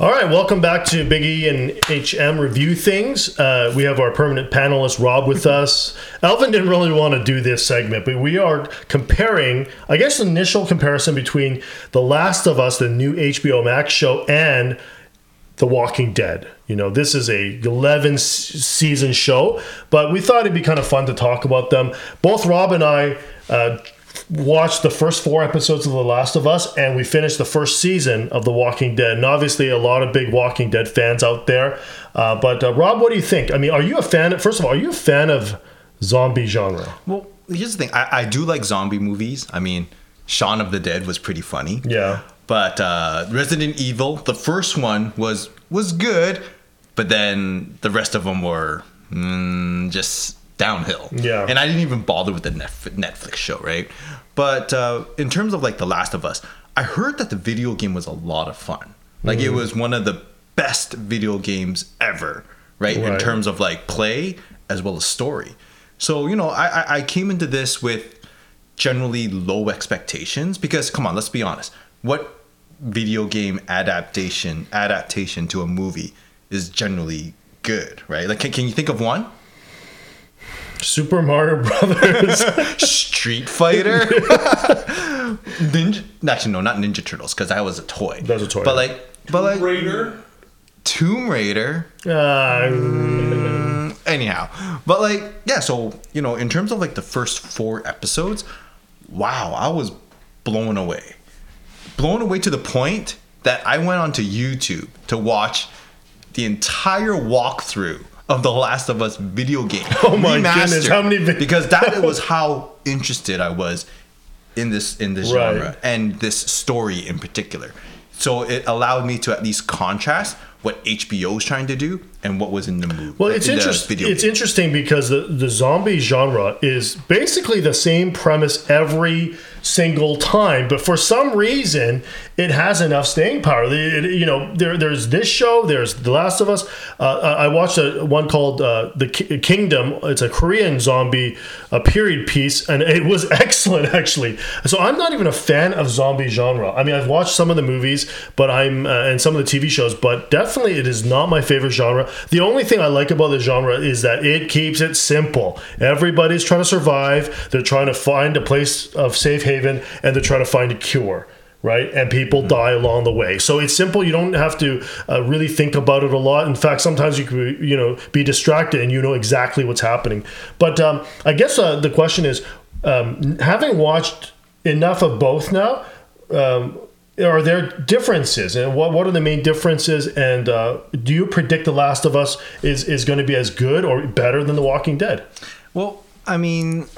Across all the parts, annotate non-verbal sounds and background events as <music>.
All right, welcome back to Big E and HM Review Things. Uh, we have our permanent panelist Rob with <laughs> us. Elvin didn't really want to do this segment, but we are comparing, I guess, the initial comparison between The Last of Us, the new HBO Max show, and The Walking Dead. You know, this is a 11 s- season show, but we thought it'd be kind of fun to talk about them. Both Rob and I uh, watched the first four episodes of The Last of Us, and we finished the first season of The Walking Dead. And obviously, a lot of big Walking Dead fans out there. Uh, but uh, Rob, what do you think? I mean, are you a fan? Of, First of all, are you a fan of zombie genre? Well, here's the thing. I, I do like zombie movies. I mean, Shaun of the Dead was pretty funny. Yeah. But uh, Resident Evil, the first one was was good, but then the rest of them were mm, just downhill. Yeah. And I didn't even bother with the Netflix show, right? But uh, in terms of like The Last of Us, I heard that the video game was a lot of fun. Like Mm-hmm. it was one of the best video games ever, right? In terms of like play as well as story. So you know, I, I I came into this with generally low expectations because come on, let's be honest. What video game adaptation adaptation to a movie is generally good, right? Like, can, can you think of one? Super Mario Brothers. <laughs> Street Fighter, <laughs> Ninja. Actually, no, not Ninja Turtles, because that was a toy. That was a toy, But yeah. like, but like Raider. Tomb Raider. uh, Anyhow, but like, yeah. So you know, in terms of like the first four episodes, wow, I was blown away, blown away to the point that I went onto YouTube to watch the entire walkthrough of the Last of Us video game. <laughs> Oh my goodness, how many because that <laughs> was how interested I was in this in this Right. genre and this story in particular. So it allowed me to at least contrast what HBO is trying to do and what was in the movie. Well, it's in interesting. It's game. interesting because the, the zombie genre is basically the same premise every single time, but for some reason, it has enough staying power. It- it- you know, there, there's this show. There's The Last of Us. Uh, I watched a one called uh, The Ki- Kingdom. It's a Korean zombie a period piece, and it was <laughs> excellent actually. So I'm not even a fan of zombie genre. I mean, I've watched some of the movies, but I'm uh, and some of the TV shows, but definitely it is not my favorite genre. The only thing I like about the genre is that it keeps it simple. Everybody's trying to survive. They're trying to find a place of safe haven, and they're trying to find a cure. Right, and people die along the way. So it's simple. You don't have to uh, really think about it a lot. In fact, sometimes you could, you know, be distracted and you know exactly what's happening. But um, I guess uh, the question is, um, having watched enough of both now, um, are there differences, and what what are the main differences? And uh, do you predict The Last of Us is is going to be as good or better than The Walking Dead? Well, I mean,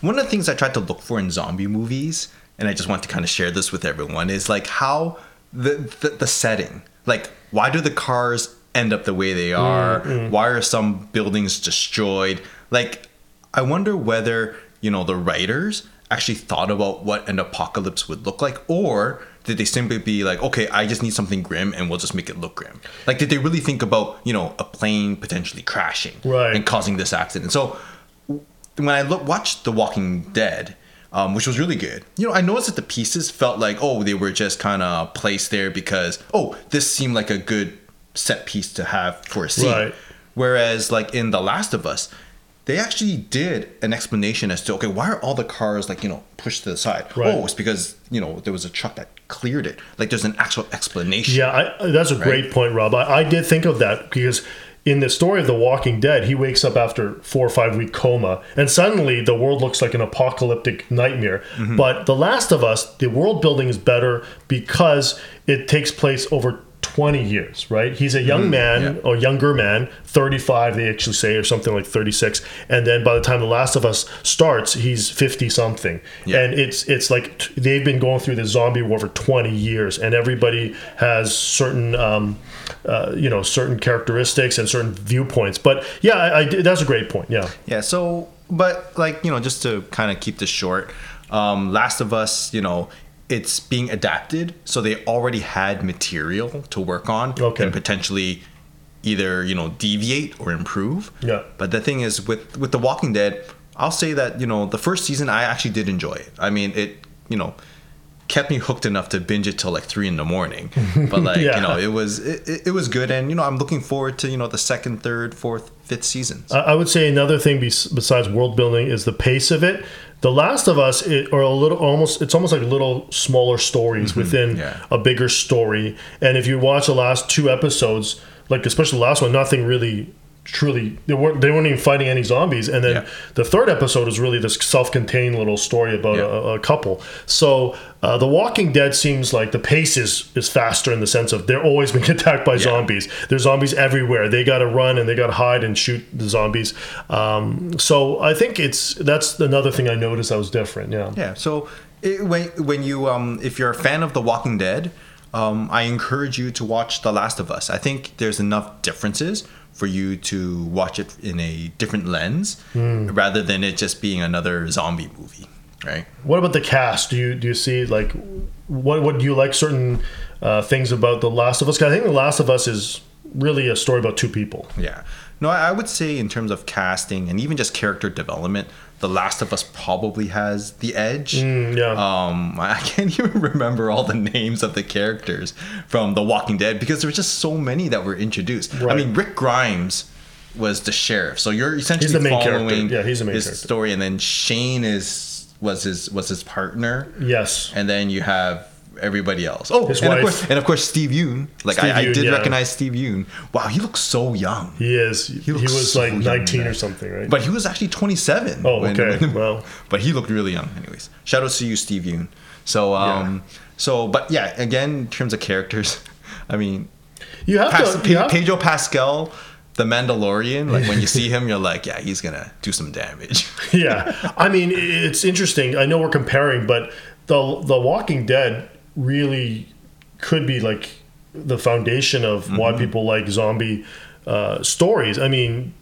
one of the things I tried to look for in zombie movies, and I just want to kind of share this with everyone, is like how the the, the setting, like why do the cars end up the way they mm, are? Mm. Why are some buildings destroyed? Like, I wonder whether you know the writers actually thought about what an apocalypse would look like, or did they simply be like, okay, I just need something grim, and we'll just make it look grim? Like, did they really think about you know a plane potentially crashing Right. and causing this accident? So when I look, watched The Walking Dead, um, which was really good, you know, I noticed that the pieces felt like, oh, they were just kind of placed there because, oh, this seemed like a good set piece to have for a scene. Right. Whereas, like in The Last of Us, they actually did an explanation as to, okay, why are all the cars like, you know, pushed to the side? Right. Oh, it's because, you know, there was a truck that cleared it. Like there's an actual explanation. Yeah, I, that's a great point, Rob. I, I did think of that because in the story of The Walking Dead, he wakes up after four or five week coma, and suddenly the world looks like an apocalyptic nightmare. Mm-hmm. But The Last of Us, the world building is better because it takes place over 20 years, right? He's a young man yeah. or younger man, 35, they actually say, or something like 36. And then by the time The Last of Us starts, he's 50 something. Yeah. And it's it's like t- they've been going through the zombie war for 20 years, and everybody has certain, um, uh, you know, certain characteristics and certain viewpoints. But yeah, I, I that's a great point. Yeah. Yeah. So, but like you know, just to kind of keep this short, um, Last of Us, you know, it's being adapted, so they already had material to work on Okay. and potentially either you know deviate or improve. Yeah. But the thing is, with with The Walking Dead, I'll say that you know the first season I actually did enjoy it. I mean, it you know kept me hooked enough to binge it till like three in the morning. <laughs> But like Yeah. you know, it was it, it- was good, and you know, I'm looking forward to you know the second, third, fourth, fifth seasons. I would say another thing besides world building is the pace of it. The Last of Us it, are a little almost it's almost like little smaller stories within Mm-hmm. yeah. a bigger story. And if you watch the last two episodes, like especially the last one, nothing really truly they weren't they weren't even fighting any zombies. And then Yeah. the third episode is really this self-contained little story about Yeah. a, a couple. So uh, The Walking Dead seems like the pace is is faster in the sense of they're always <laughs> being attacked by zombies. There's zombies everywhere. They got to run and they got to hide and shoot the zombies. Um, so I think it's that's another thing I noticed that was different. Yeah. Yeah. So it, when when you um if you're a fan of The Walking Dead, um I encourage you to watch The Last of Us. I think there's enough differences for you to watch it in a different lens rather than it just being another zombie movie, right? What about the cast? Do you do you see like what what do you like certain uh, things about The Last of Us? I think The Last of Us is really a story about two people. Yeah. No, I I would say in terms of casting and even just character development, The Last of Us probably has the edge. Mm, yeah. Um, <laughs> I can't even remember all the names of the characters from The Walking Dead because there were just so many that were introduced. I mean, Rick Grimes was the sheriff, so you're essentially He's the main character. following Yeah, he's the main his character. story, and then Shane is was his was his partner, Yes. and then you have everybody else. Oh, His and wife. of course, and of course, Steve Yeun. Like Steve I, I did yeah. recognize Steve Yeun. Wow, he looks so young. He is. He, looks was so like 19 or something, right? But he was actually 27. Oh, okay. Well. <laughs> but he looked really young, anyways. Shout out to you, Steve Yeun. So, um, so, but yeah, again, in terms of characters, <laughs> I mean, you have Pas- to. Have, Pedro Pascal, the Mandalorian. Like when you <laughs> see him, you're like, yeah, he's gonna do some damage. yeah. I mean, it's interesting. I know we're comparing, but the the Walking Dead really could be like the foundation of why Mm-hmm. people like zombie uh, stories. I mean,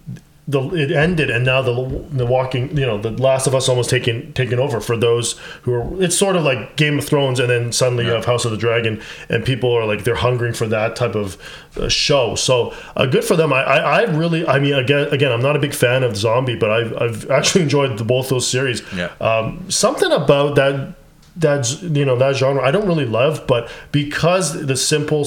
the it ended, and now the the Walking, you know, the Last of Us almost taking taken over for those who are. It's sort of like Game of Thrones, and then suddenly you have House of the Dragon, and people are like they're hungering for that type of uh, show. So uh, good for them. I, I I really, I mean, again, again, I'm not a big fan of zombie, but I've I've actually <laughs> enjoyed the, both those series. Yeah. Um, something about that that you know that genre I don't really love, but because the simple,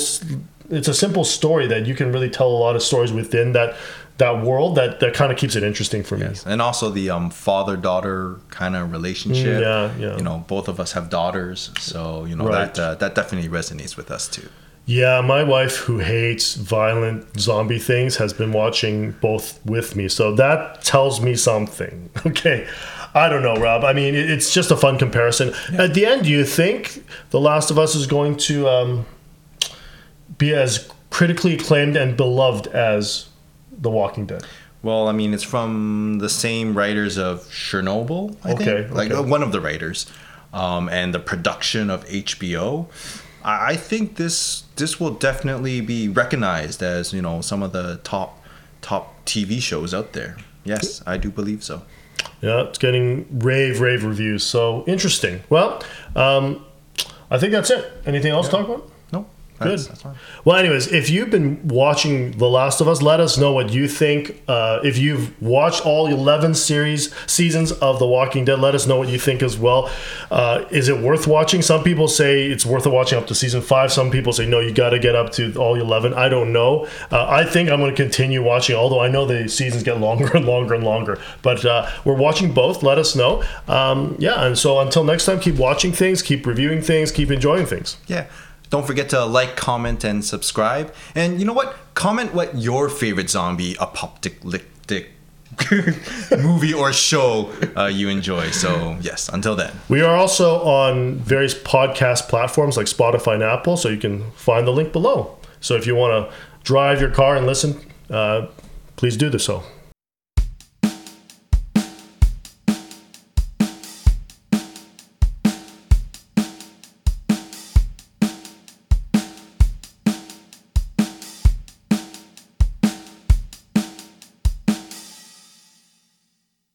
it's a simple story that you can really tell a lot of stories within that that world that that kind of keeps it interesting for me. and also the um, father daughter kind of relationship. Mm, yeah, yeah. You know, both of us have daughters, so you know Right. that uh, that definitely resonates with us too. Yeah, my wife, who hates violent zombie things, has been watching both with me. So that tells me something. <laughs> Okay. I don't know, Rob. I mean, it's just a fun comparison. At the end, do you think The Last of Us is going to um, be as critically acclaimed and beloved as The Walking Dead? Well, I mean, it's from the same writers of Chernobyl. I Okay, think. like okay. uh, one of the writers, um, and the production of HBO. I I think this this will definitely be recognized as you know some of the top top TV shows out there. Yes, I do believe so. Yeah, it's getting rave, rave reviews. So interesting. Well, um, I think that's it. Anything else to talk about? No, Good. that's, that's. Well, anyways, if you've been watching The Last of Us, let us know what you think. Uh, if you've watched all 11 series seasons of The Walking Dead, let us know what you think as well. Uh, is it worth watching? Some people say it's worth watching up to season five. Some people say no, you got to get up to all 11. I don't know. Uh, I think I'm going to continue watching, although I know the seasons get longer and longer and longer. But uh, we're watching both. Let us know. Um, yeah, and so until next time, keep watching things, keep reviewing things, keep enjoying things. Yeah. Don't forget to like, comment, and subscribe. And you know what? Comment what your favorite zombie apocalyptic <laughs> movie or show uh, you enjoy. So yes, until then. We are also on various podcast platforms like Spotify and Apple, so you can find the link below. So if you want to drive your car and listen, uh, please do this so.